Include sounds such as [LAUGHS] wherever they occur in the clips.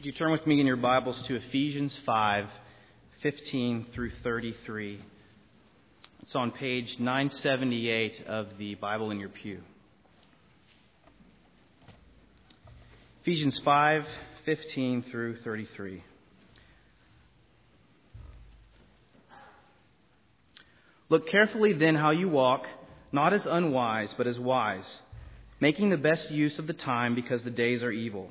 Would you turn with me in your Bibles to Ephesians 5 15 through 33? It's on page 978 of the Bible in your pew. Ephesians 5 15 through 33. Look carefully then how you walk, not as unwise, but as wise, making the best use of the time because the days are evil.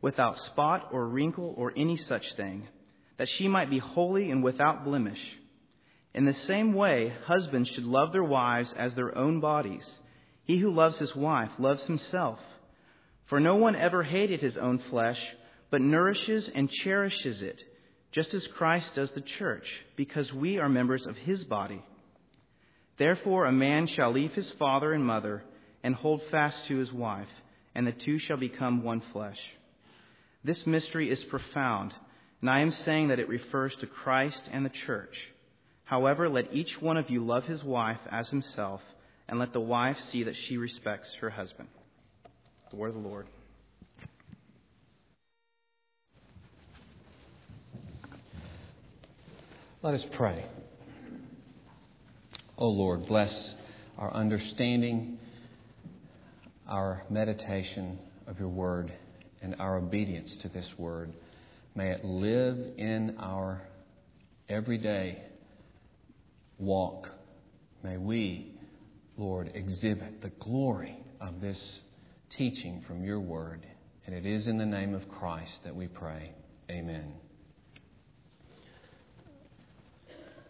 without spot or wrinkle or any such thing, that she might be holy and without blemish. In the same way, husbands should love their wives as their own bodies. He who loves his wife loves himself. For no one ever hated his own flesh, but nourishes and cherishes it, just as Christ does the church, because we are members of his body. Therefore, a man shall leave his father and mother and hold fast to his wife, and the two shall become one flesh. This mystery is profound, and I am saying that it refers to Christ and the church. However, let each one of you love his wife as himself, and let the wife see that she respects her husband. The word of the Lord. Let us pray. O oh Lord, bless our understanding, our meditation of your word and our obedience to this word. May it live in our everyday walk. May we, Lord, exhibit the glory of this teaching from your word. And it is in the name of Christ that we pray. Amen.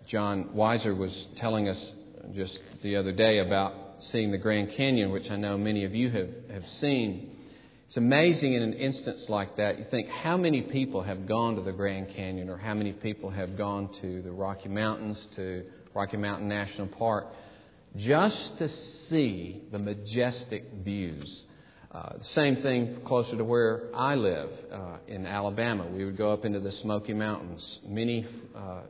John Weiser was telling us just the other day about seeing the Grand Canyon, which I know many of you have, have seen. It's amazing in an instance like that. You think how many people have gone to the Grand Canyon or how many people have gone to the Rocky Mountains, to Rocky Mountain National Park, just to see the majestic views. Uh, same thing closer to where I live uh, in Alabama. We would go up into the Smoky Mountains many uh,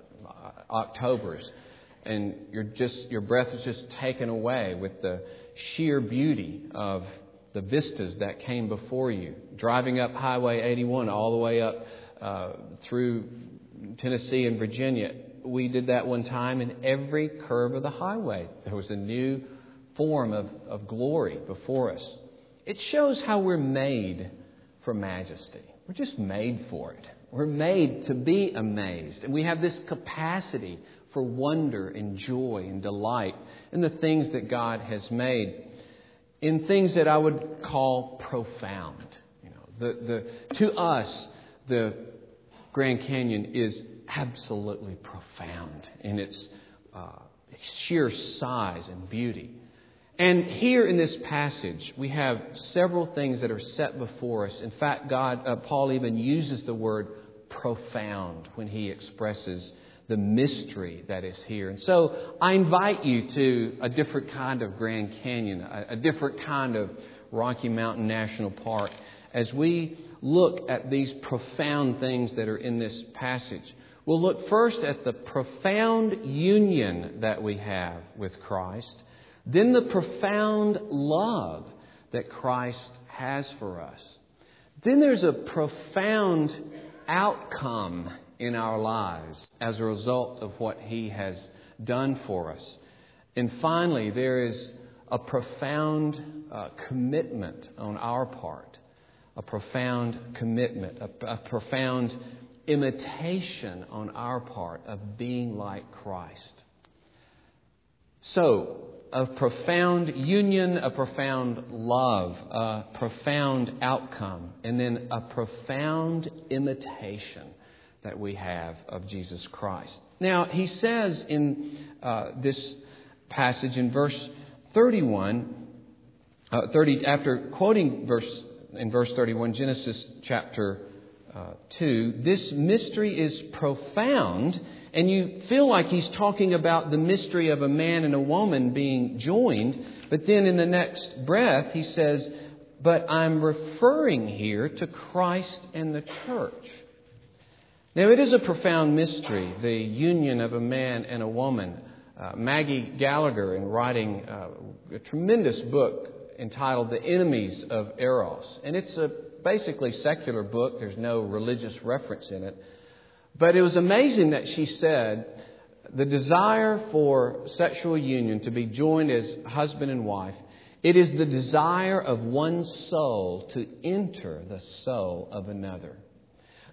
Octobers, and you're just your breath is just taken away with the sheer beauty of the vistas that came before you. Driving up Highway 81 all the way up uh, through Tennessee and Virginia, we did that one time, and every curve of the highway, there was a new form of, of glory before us. It shows how we're made for majesty. We're just made for it. We're made to be amazed. And we have this capacity for wonder and joy and delight in the things that God has made in things that I would call profound. You know, the, the, to us, the Grand Canyon is absolutely profound in its uh, sheer size and beauty. And here in this passage, we have several things that are set before us. In fact, God, uh, Paul even uses the word profound when he expresses the mystery that is here. And so I invite you to a different kind of Grand Canyon, a, a different kind of Rocky Mountain National Park, as we look at these profound things that are in this passage. We'll look first at the profound union that we have with Christ, then the profound love that Christ has for us. Then there's a profound outcome in our lives as a result of what He has done for us. And finally, there is a profound uh, commitment on our part, a profound commitment, a, a profound imitation on our part of being like Christ. So, a profound union, a profound love, a profound outcome, and then a profound imitation that we have of Jesus Christ. Now, he says in uh, this passage in verse 31, uh, 30, after quoting verse in verse 31, Genesis chapter uh, 2, this mystery is profound and you feel like he's talking about the mystery of a man and a woman being joined, but then in the next breath he says, But I'm referring here to Christ and the church. Now, it is a profound mystery, the union of a man and a woman. Uh, Maggie Gallagher, in writing uh, a tremendous book entitled The Enemies of Eros, and it's a basically secular book, there's no religious reference in it. But it was amazing that she said the desire for sexual union to be joined as husband and wife, it is the desire of one soul to enter the soul of another.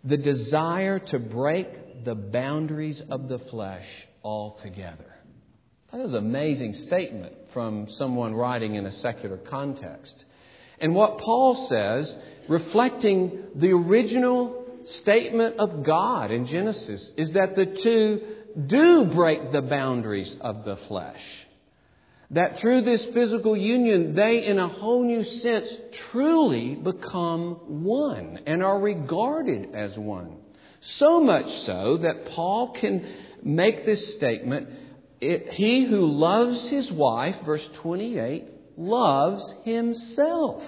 The desire to break the boundaries of the flesh altogether. That is an amazing statement from someone writing in a secular context. And what Paul says, reflecting the original statement of God in Genesis is that the two do break the boundaries of the flesh. That through this physical union, they, in a whole new sense, truly become one and are regarded as one. So much so that Paul can make this statement He who loves his wife, verse 28, loves himself.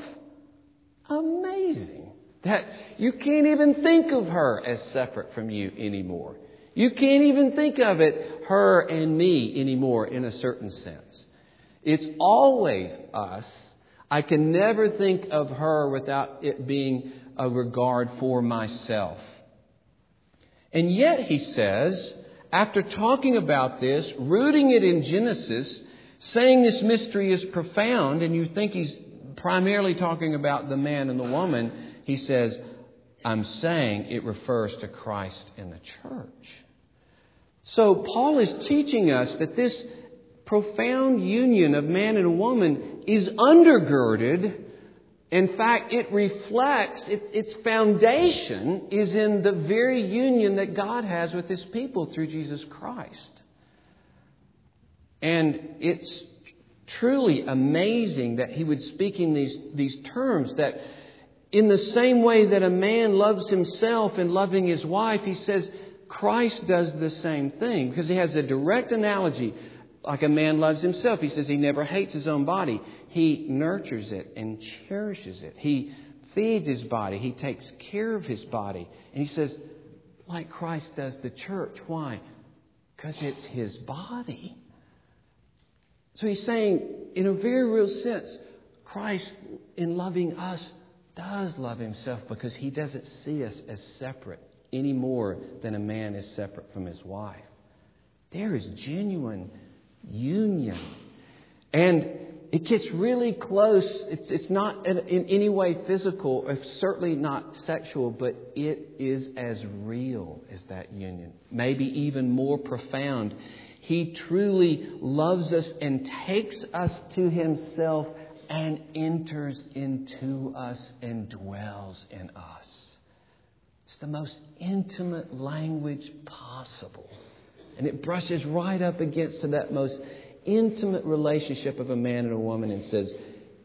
Amazing. That you can't even think of her as separate from you anymore. You can't even think of it, her and me, anymore in a certain sense. It's always us. I can never think of her without it being a regard for myself. And yet, he says, after talking about this, rooting it in Genesis, saying this mystery is profound, and you think he's primarily talking about the man and the woman, he says, I'm saying it refers to Christ and the church. So Paul is teaching us that this profound union of man and woman is undergirded. In fact, it reflects, it, its foundation is in the very union that God has with his people through Jesus Christ. And it's truly amazing that he would speak in these, these terms that in the same way that a man loves himself in loving his wife, he says Christ does the same thing because he has a direct analogy. Like a man loves himself, he says he never hates his own body. He nurtures it and cherishes it. He feeds his body, he takes care of his body. And he says, like Christ does the church. Why? Because it's his body. So he's saying, in a very real sense, Christ, in loving us, does love himself because he doesn't see us as separate any more than a man is separate from his wife. There is genuine union. And it gets really close. It's, it's not in, in any way physical, certainly not sexual, but it is as real as that union. Maybe even more profound. He truly loves us and takes us to himself and enters into us and dwells in us. It's the most intimate language possible. And it brushes right up against that most intimate relationship of a man and a woman and says,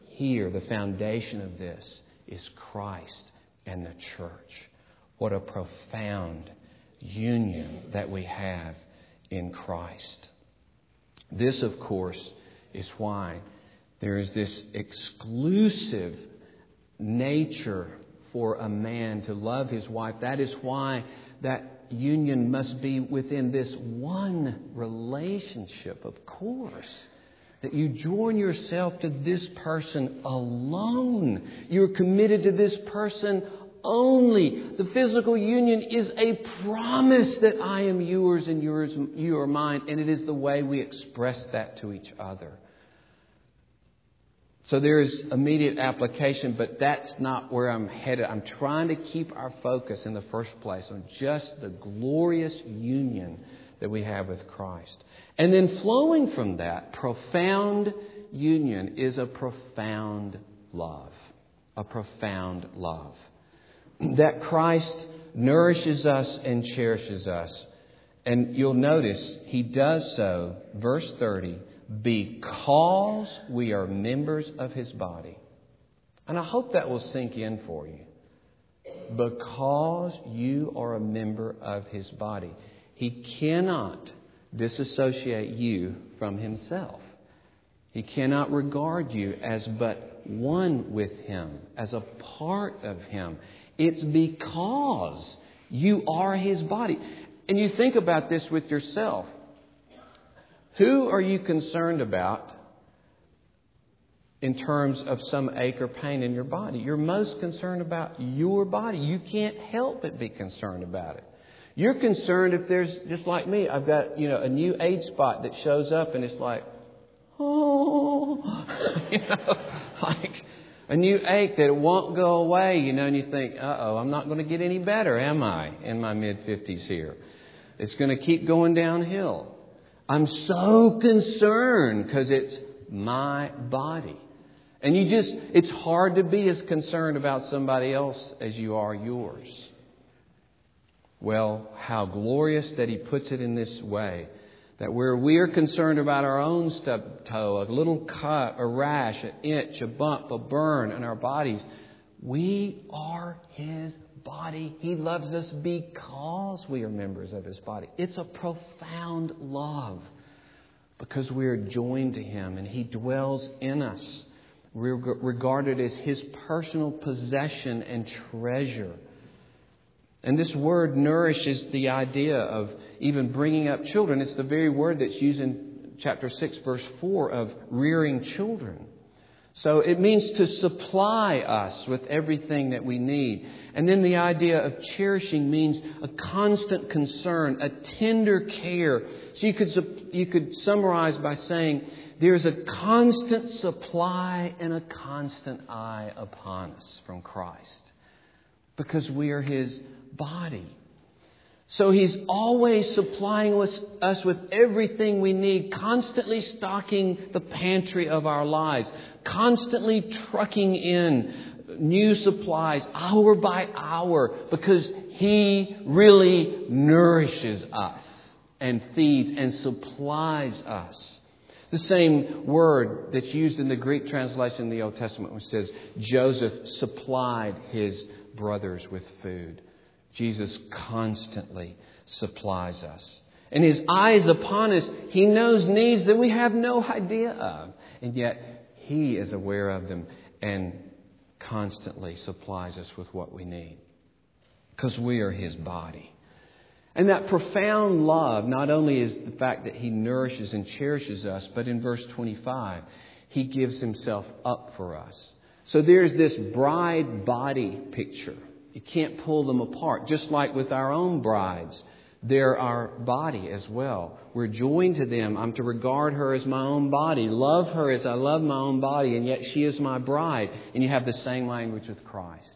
here, the foundation of this is Christ and the church. What a profound union that we have in Christ. This, of course, is why there is this exclusive nature for a man to love his wife. That is why that union must be within this one relationship, of course. That you join yourself to this person alone. You're committed to this person only. The physical union is a promise that I am yours and yours, you are mine, and it is the way we express that to each other. So there is immediate application, but that's not where I'm headed. I'm trying to keep our focus in the first place on just the glorious union that we have with Christ. And then flowing from that, profound union is a profound love. A profound love. [CLEARS THROAT] That Christ nourishes us and cherishes us. And you'll notice he does so, verse 30, because we are members of his body. And I hope that will sink in for you. Because you are a member of his body. He cannot disassociate you from himself. He cannot regard you as but one with him, as a part of him. It's because you are his body. And you think about this with yourself. Who are you concerned about in terms of some ache or pain in your body? You're most concerned about your body. You can't help but be concerned about it. You're concerned if there's, just like me, I've got, you know, a new age spot that shows up and it's like, oh, [LAUGHS] you know, [LAUGHS] like a new ache that won't go away, you know, and you think, uh oh, I'm not going to get any better, am I, in my mid 50s here? It's going to keep going downhill. I'm so concerned because it's my body. And you just, it's hard to be as concerned about somebody else as you are yours. Well, how glorious that he puts it in this way. That where we are concerned about our own stub toe, a little cut, a rash, an itch, a bump, a burn in our bodies, we are his body. He loves us because we are members of his body. It's a profound love because we are joined to him and he dwells in us. We're regarded as his personal possession and treasure. And this word nourishes the idea of even bringing up children. It's the very word that's used in chapter 6, verse 4 of rearing children. So it means to supply us with everything that we need. And then the idea of cherishing means a constant concern, a tender care. So you could, you could summarize by saying there's a constant supply and a constant eye upon us from Christ because we are His body. So he's always supplying us with everything we need, constantly stocking the pantry of our lives, constantly trucking in new supplies hour by hour because he really nourishes us and feeds and supplies us. The same word that's used in the Greek translation in the Old Testament which says Joseph supplied his brothers with food. Jesus constantly supplies us. And his eyes upon us, he knows needs that we have no idea of. And yet, he is aware of them and constantly supplies us with what we need. Because we are his body. And that profound love not only is the fact that he nourishes and cherishes us, but in verse 25, he gives himself up for us. So there's this bride body picture you can't pull them apart. Just like with our own brides, they're our body as well. We're joined to them. I'm to regard her as my own body, love her as I love my own body, and yet she is my bride. And you have the same language with Christ.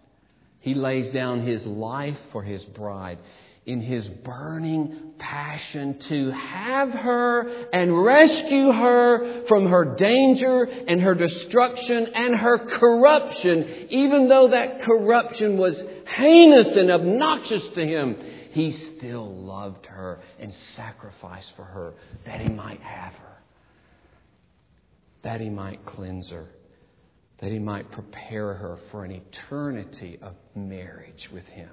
He lays down his life for his bride in his burning passion to have her and rescue her from her danger and her destruction and her corruption, even though that corruption was heinous and obnoxious to him. He still loved her and sacrificed for her that he might have her, that he might cleanse her, that he might prepare her for an eternity of marriage with him.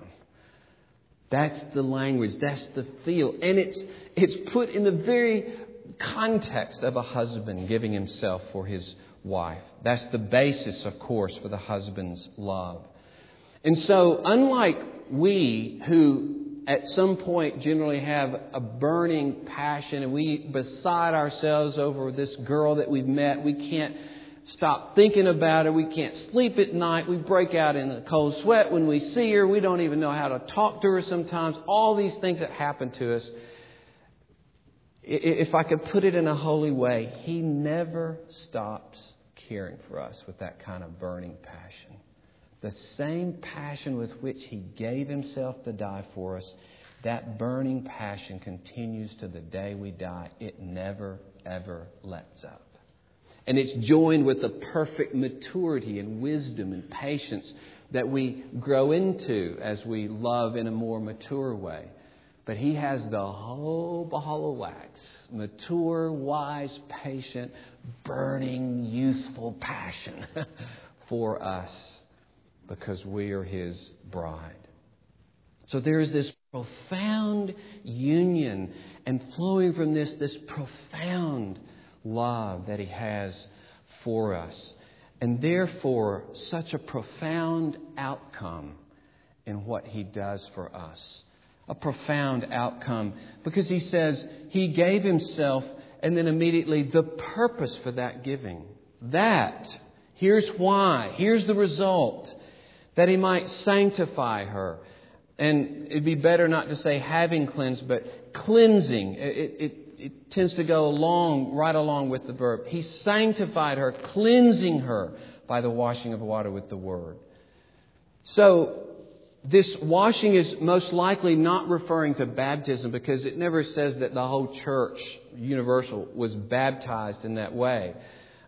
That's the language, that's the feel. And it's, it's put in the very context of a husband giving himself for his wife. That's the basis, of course, for the husband's love. And so, unlike we who at some point generally have a burning passion and we beside ourselves over this girl that we've met, we can't stop thinking about her. We can't sleep at night. We break out in a cold sweat when we see her. We don't even know how to talk to her sometimes. All these things that happen to us. If I could put it in a holy way, He never stops caring for us with that kind of burning passion. The same passion with which He gave Himself to die for us, that burning passion continues to the day we die. It never, ever lets up. And it's joined with the perfect maturity and wisdom and patience that we grow into as we love in a more mature way. But he has the whole ball of wax mature, wise, patient, burning, youthful passion [LAUGHS] for us because we are his bride. So there is this profound union, and flowing from this, this profound love that he has for us. And therefore, such a profound outcome in what he does for us. A profound outcome because he says he gave himself and then immediately the purpose for that giving. That, here's why, here's the result that he might sanctify her. And it'd be better not to say having cleansed, but cleansing. It, it, it tends to go along, right along with the verb. He sanctified her, cleansing her by the washing of water with the word. So, this washing is most likely not referring to baptism because it never says that the whole church, universal, was baptized in that way.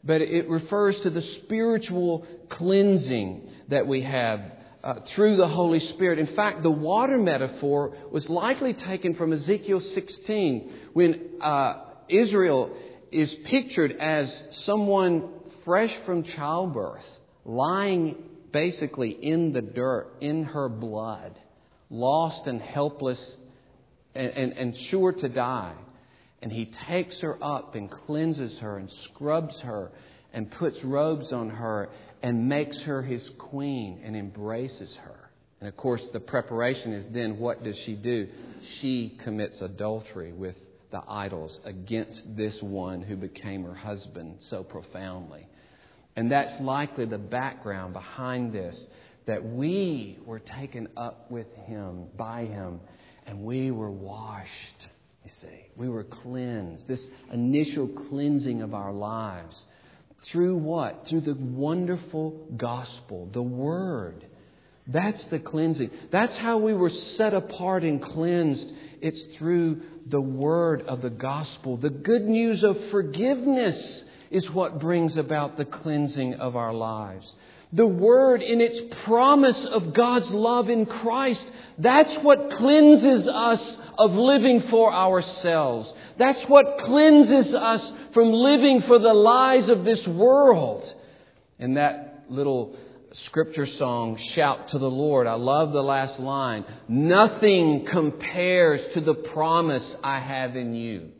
But it refers to the spiritual cleansing that we have uh, through the Holy Spirit. In fact, the water metaphor was likely taken from Ezekiel 16 when uh, Israel is pictured as someone fresh from childbirth, lying basically in the dirt, in her blood, lost and helpless and, and, and sure to die. And he takes her up and cleanses her and scrubs her and puts robes on her and makes her his queen and embraces her. And of course, the preparation is then what does she do? She commits adultery with the idols against this one who became her husband so profoundly. And that's likely the background behind this that we were taken up with him, by him, and we were washed, you see. We were cleansed. This initial cleansing of our lives through what? Through the wonderful gospel, the Word. That's the cleansing. That's how we were set apart and cleansed. It's through the Word of the gospel. The good news of forgiveness is what brings about the cleansing of our lives. The Word in its promise of God's love in Christ, that's what cleanses us of living for ourselves. That's what cleanses us from living for the lies of this world. And that little scripture song, Shout to the Lord, I love the last line. Nothing compares to the promise I have in you.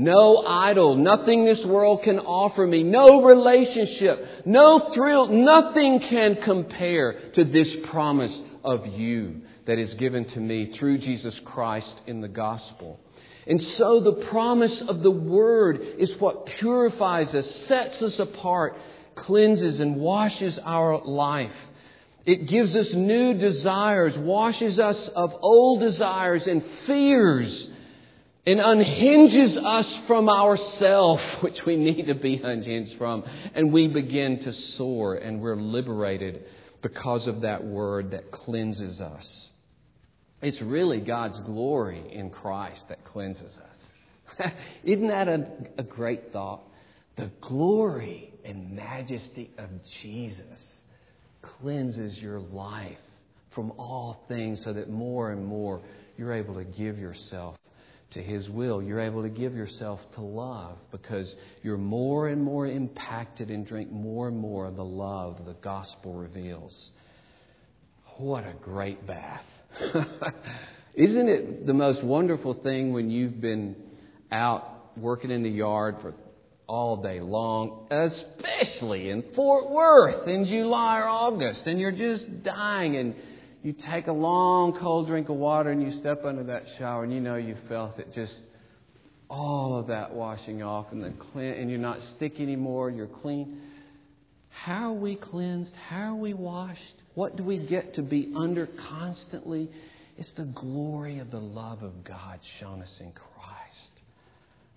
No idol, nothing this world can offer me, no relationship, no thrill, nothing can compare to this promise of you that is given to me through Jesus Christ in the gospel. And so the promise of the Word is what purifies us, sets us apart, cleanses and washes our life. It gives us new desires, washes us of old desires and fears, and unhinges us from ourself, [LAUGHS] which we need to be unhinged from. And we begin to soar, and we're liberated because of that Word that cleanses us. It's really God's glory in Christ that cleanses us. [LAUGHS] Isn't that a, a great thought? The glory and majesty of Jesus cleanses your life from all things so that more and more you're able to give yourself to His will. You're able to give yourself to love because you're more and more impacted and drink more and more of the love the gospel reveals. What a great bath. [LAUGHS] Isn't it the most wonderful thing when you've been out working in the yard for all day long, especially in Fort Worth in July or August, and you're just dying and you take a long cold drink of water and you step under that shower and you know you felt it just all of that washing off and then clean and you're not sticky anymore, you're clean. How are we cleansed? How are we washed? What do we get to be under constantly? It's the glory of the love of God shown us in Christ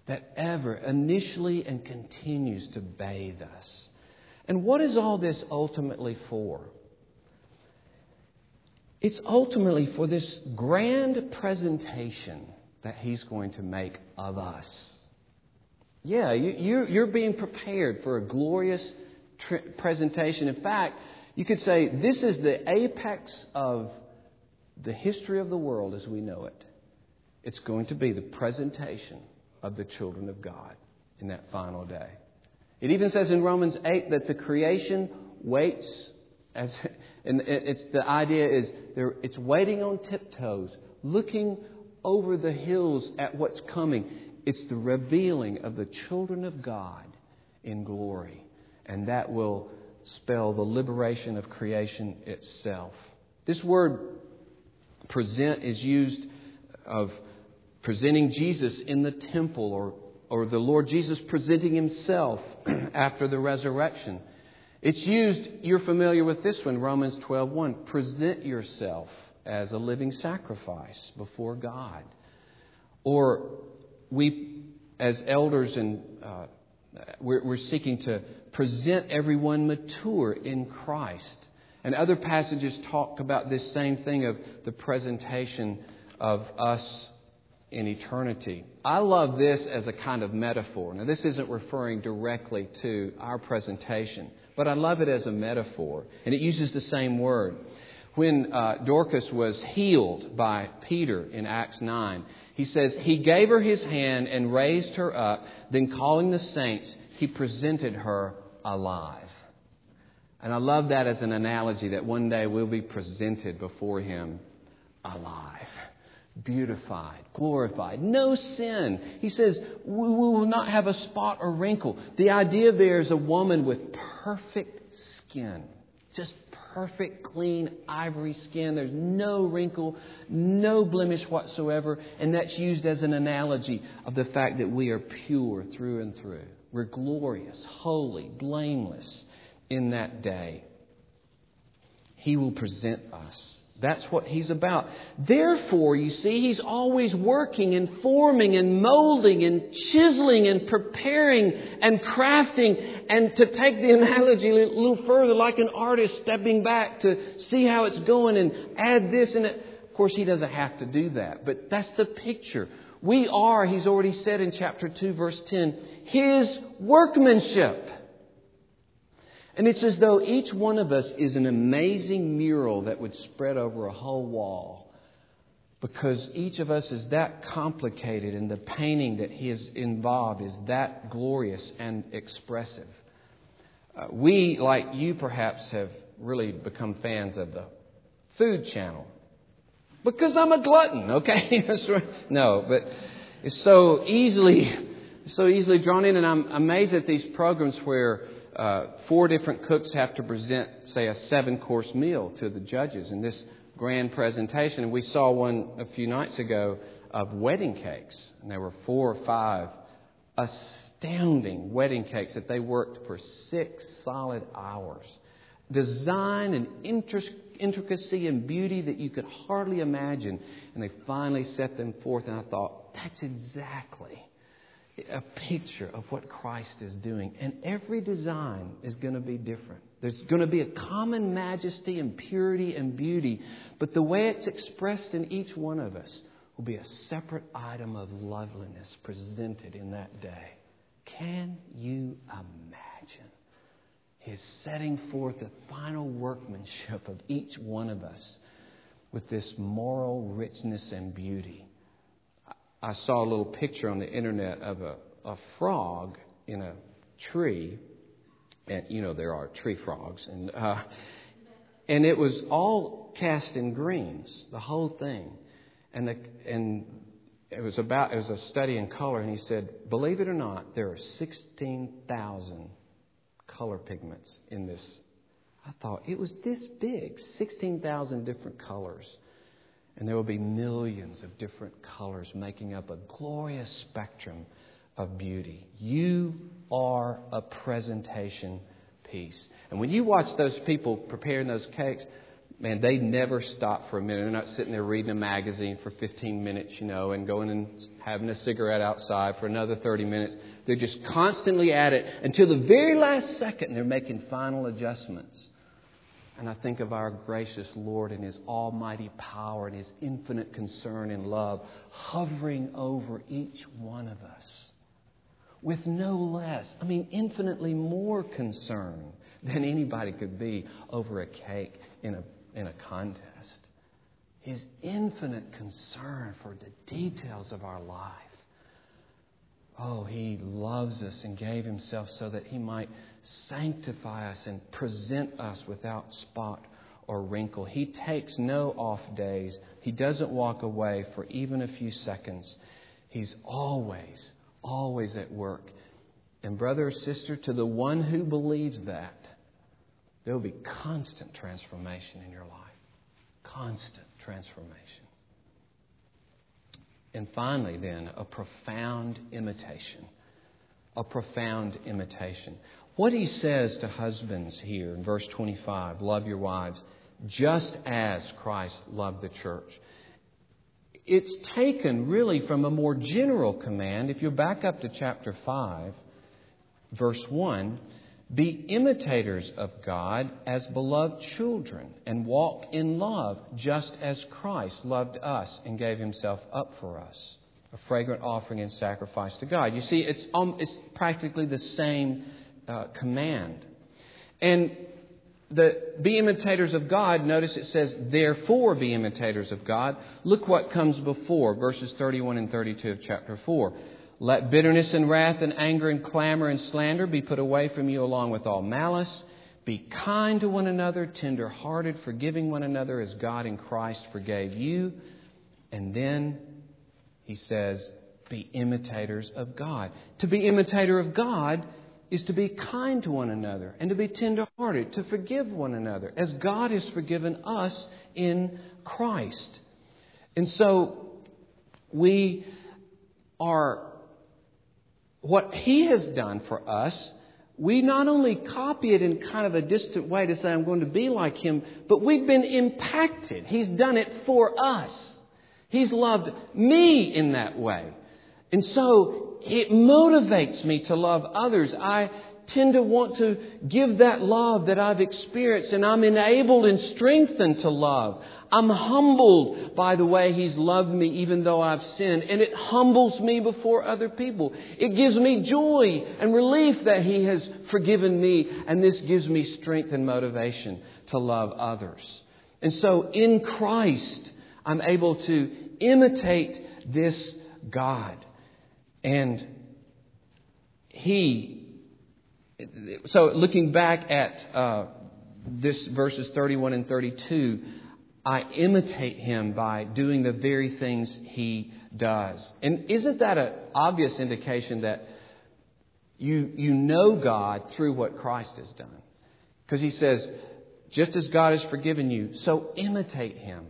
that ever, initially and continues to bathe us. And what is all this ultimately for? It's ultimately for this grand presentation that He's going to make of us. Yeah, you, you're being prepared for a glorious tr- presentation. In fact, you could say this is the apex of the history of the world as we know it. It's going to be the presentation of the children of God in that final day. It even says in Romans 8 that the creation waits as and it's the idea is it's waiting on tiptoes, looking over the hills at what's coming. It's the revealing of the children of God in glory, and that will spell the liberation of creation itself. This word present is used of presenting Jesus in the temple or, or the Lord Jesus presenting himself [CLEARS THROAT] after the resurrection. It's used, you're familiar with this one, Romans 12:1. Present yourself as a living sacrifice before God. Or we, as elders, and uh, we're, we're seeking to present everyone mature in Christ. And other passages talk about this same thing of the presentation of us in eternity. I love this as a kind of metaphor. Now, this isn't referring directly to our presentation, but I love it as a metaphor, and it uses the same word. When uh, Dorcas was healed by Peter in Acts 9, he says, He gave her his hand and raised her up. Then, calling the saints, he presented her alive. And I love that as an analogy that one day we'll be presented before him alive beautified, glorified, no sin. He says, we will not have a spot or wrinkle. The idea there is a woman with perfect skin, just perfect, clean, ivory skin. There's no wrinkle, no blemish whatsoever. And that's used as an analogy of the fact that we are pure through and through. We're glorious, holy, blameless in that day. He will present us that's what he's about. Therefore, you see, he's always working and forming and molding and chiseling and preparing and crafting. And to take the analogy a little further, like an artist stepping back to see how it's going and add this and. Of course, he doesn't have to do that, but that's the picture. We are, he's already said in chapter 2, verse 10, his workmanship. And it's as though each one of us is an amazing mural that would spread over a whole wall. Because each of us is that complicated, and the painting that he is involved is that glorious and expressive. Uh, we, like you perhaps, have really become fans of the Food Channel. Because I'm a glutton, okay? [LAUGHS] no, but it's so easily, so easily drawn in, and I'm amazed at these programs where uh, four different cooks have to present, say, a seven course meal to the judges in this grand presentation. And we saw one a few nights ago of wedding cakes, and there were four or five astounding wedding cakes that they worked for six solid hours. Design and intricacy and beauty that you could hardly imagine. And they finally set them forth, and I thought, that's exactly a picture of what Christ is doing. And every design is going to be different. There's going to be a common majesty and purity and beauty, but the way it's expressed in each one of us will be a separate item of loveliness presented in that day. Can you imagine his setting forth the final workmanship of each one of us with this moral richness and beauty? I saw a little picture on the internet of a, a frog in a tree, and you know there are tree frogs, and uh, and it was all cast in greens, the whole thing, and the and it was about it was a study in color, and he said, believe it or not, there are sixteen thousand color pigments in this. I thought it was this big, sixteen thousand different colors. And there will be millions of different colors making up a glorious spectrum of beauty. You are a presentation piece. And when you watch those people preparing those cakes, man, they never stop for a minute. They're not sitting there reading a magazine for 15 minutes, you know, and going and having a cigarette outside for another 30 minutes. They're just constantly at it until the very last second they're making final adjustments. And I think of our gracious Lord and His almighty power and His infinite concern and love hovering over each one of us with no less, I mean, infinitely more concern than anybody could be over a cake in a, in a contest. His infinite concern for the details of our life. Oh, He loves us and gave Himself so that He might sanctify us and present us without spot or wrinkle. He takes no off days. He doesn't walk away for even a few seconds. He's always, always at work. And, brother or sister, to the one who believes that, there will be constant transformation in your life. Constant transformation. And finally, then, a profound imitation. A profound imitation. What he says to husbands here in verse 25 love your wives just as Christ loved the church. It's taken really from a more general command. If you back up to chapter 5, verse 1, be imitators of God as beloved children and walk in love just as Christ loved us and gave himself up for us, a fragrant offering and sacrifice to God. You see, it's, um, it's practically the same uh, command. And the be imitators of God, notice it says, therefore be imitators of God. Look what comes before, verses 31 and 32 of chapter 4. Let bitterness and wrath and anger and clamor and slander be put away from you along with all malice. Be kind to one another, tender hearted, forgiving one another as God in Christ forgave you. And then he says, be imitators of God. To be imitator of God is to be kind to one another and to be tenderhearted, to forgive one another, as God has forgiven us in Christ. And so we are, what He has done for us, we not only copy it in kind of a distant way to say, I'm going to be like Him, but we've been impacted. He's done it for us. He's loved me in that way. And so it motivates me to love others. I tend to want to give that love that I've experienced, and I'm enabled and strengthened to love. I'm humbled by the way He's loved me, even though I've sinned, and it humbles me before other people. It gives me joy and relief that He has forgiven me, and this gives me strength and motivation to love others. And so in Christ, I'm able to imitate this God. And he, so looking back at uh, this verses 31 and 32, I imitate him by doing the very things he does. And isn't that an obvious indication that you, you know God through what Christ has done? Because he says, just as God has forgiven you, so imitate him.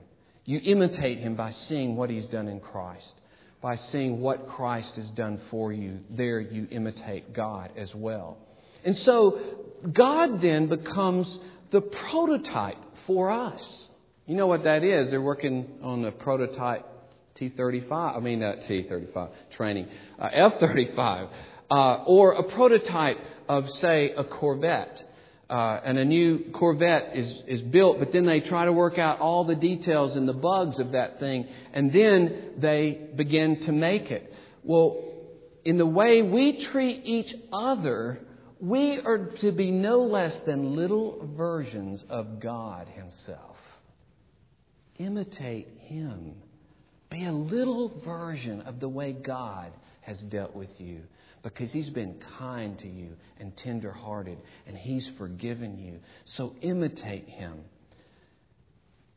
You imitate him by seeing what he's done in Christ by seeing what Christ has done for you. There you imitate God as well. And so God then becomes the prototype for us. You know what that is? They're working on the prototype T35, I mean, uh, T35 training, uh, F35, uh, or a prototype of, say, a Corvette uh, and a new Corvette is, is built, but then they try to work out all the details and the bugs of that thing, and then they begin to make it. Well, in the way we treat each other, we are to be no less than little versions of God Himself. Imitate Him. Be a little version of the way God has dealt with you because He's been kind to you and tenderhearted and He's forgiven you. So imitate Him.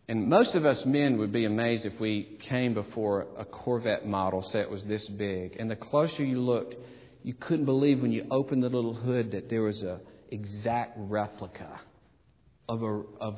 And most of us men would be amazed if we came before a Corvette model, say it was this big. And the closer you looked, you couldn't believe when you opened the little hood that there was a exact replica of a, of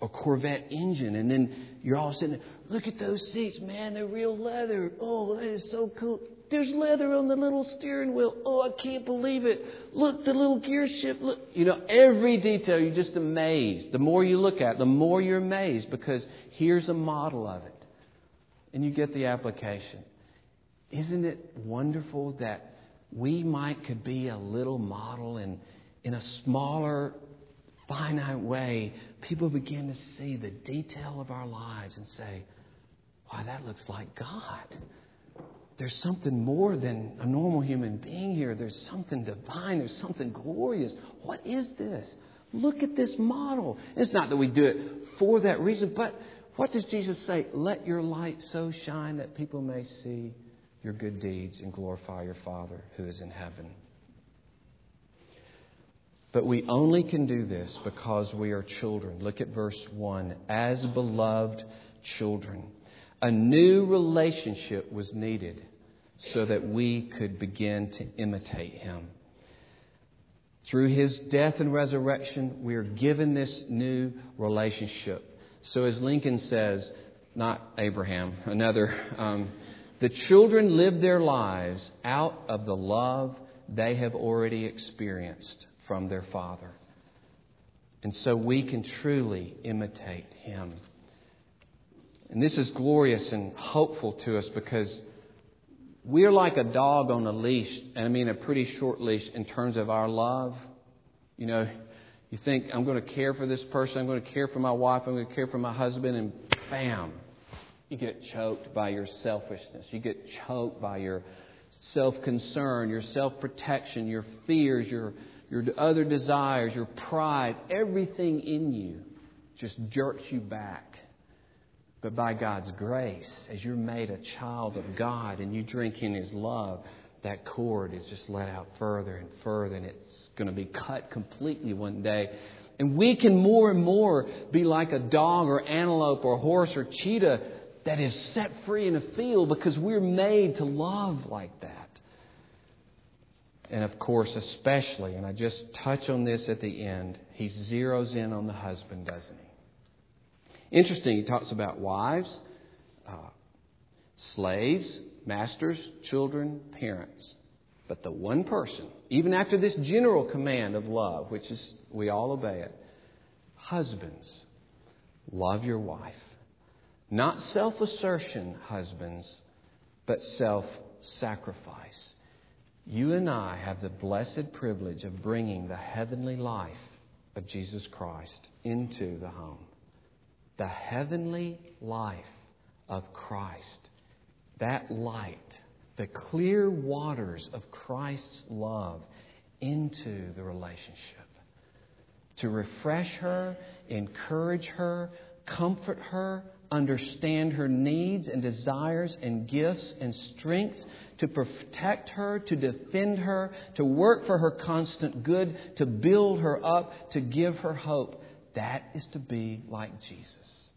a Corvette engine. And then you're all sitting there, look at those seats, man, they're real leather. Oh, that is so cool. There's leather on the little steering wheel. Oh, I can't believe it. Look, the little gear shift. Look, you know, every detail, you're just amazed. The more you look at it, the more you're amazed because here's a model of it. And you get the application. Isn't it wonderful that we might could be a little model and in a smaller, finite way, people begin to see the detail of our lives and say, why, that looks like God. There's something more than a normal human being here. There's something divine. There's something glorious. What is this? Look at this model. It's not that we do it for that reason, but what does Jesus say? Let your light so shine that people may see your good deeds and glorify your Father who is in heaven. But we only can do this because we are children. Look at verse 1. As beloved children. A new relationship was needed so that we could begin to imitate him. Through his death and resurrection, we are given this new relationship. So, as Lincoln says, not Abraham, another, um, the children live their lives out of the love they have already experienced from their father. And so we can truly imitate him. And this is glorious and hopeful to us because we're like a dog on a leash, and I mean a pretty short leash in terms of our love. You know, you think, I'm going to care for this person, I'm going to care for my wife, I'm going to care for my husband, and bam, you get choked by your selfishness. You get choked by your self concern, your self protection, your fears, your, your other desires, your pride. Everything in you just jerks you back. But by God's grace, as you're made a child of God and you drink in His love, that cord is just let out further and further, and it's going to be cut completely one day. And we can more and more be like a dog or antelope or horse or cheetah that is set free in a field because we're made to love like that. And of course, especially, and I just touch on this at the end, he zeroes in on the husband, doesn't he? Interesting, he talks about wives, uh, slaves, masters, children, parents. But the one person, even after this general command of love, which is we all obey it, husbands, love your wife. Not self assertion, husbands, but self sacrifice. You and I have the blessed privilege of bringing the heavenly life of Jesus Christ into the home the heavenly life of Christ, that light, the clear waters of Christ's love into the relationship. To refresh her, encourage her, comfort her, understand her needs and desires and gifts and strengths, to protect her, to defend her, to work for her constant good, to build her up, to give her hope. That is to be like Jesus.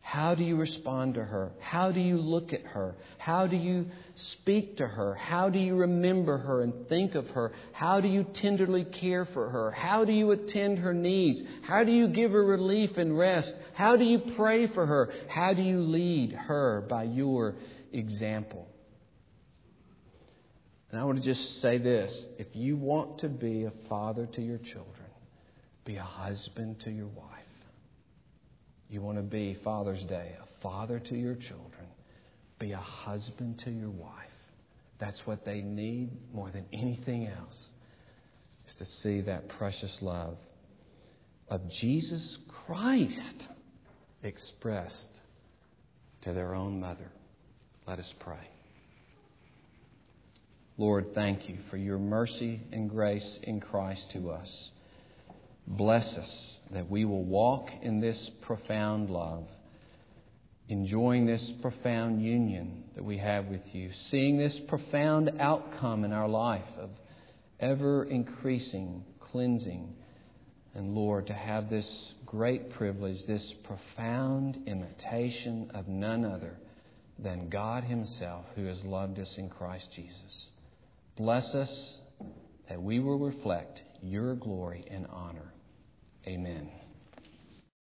How do you respond to her? How do you look at her? How do you speak to her? How do you remember her and think of her? How do you tenderly care for her? How do you attend her needs? How do you give her relief and rest? How do you pray for her? How do you lead her by your example? And I want to just say this if you want to be a father to your children, be a husband to your wife. You want to be Father's Day, a father to your children, be a husband to your wife. That's what they need more than anything else, is to see that precious love of Jesus Christ expressed to their own mother. Let us pray. Lord, thank you for your mercy and grace in Christ to us. Bless us that we will walk in this profound love, enjoying this profound union that we have with you, seeing this profound outcome in our life of ever increasing cleansing. And Lord, to have this great privilege, this profound imitation of none other than God Himself who has loved us in Christ Jesus. Bless us that we will reflect your glory and honor. Amen.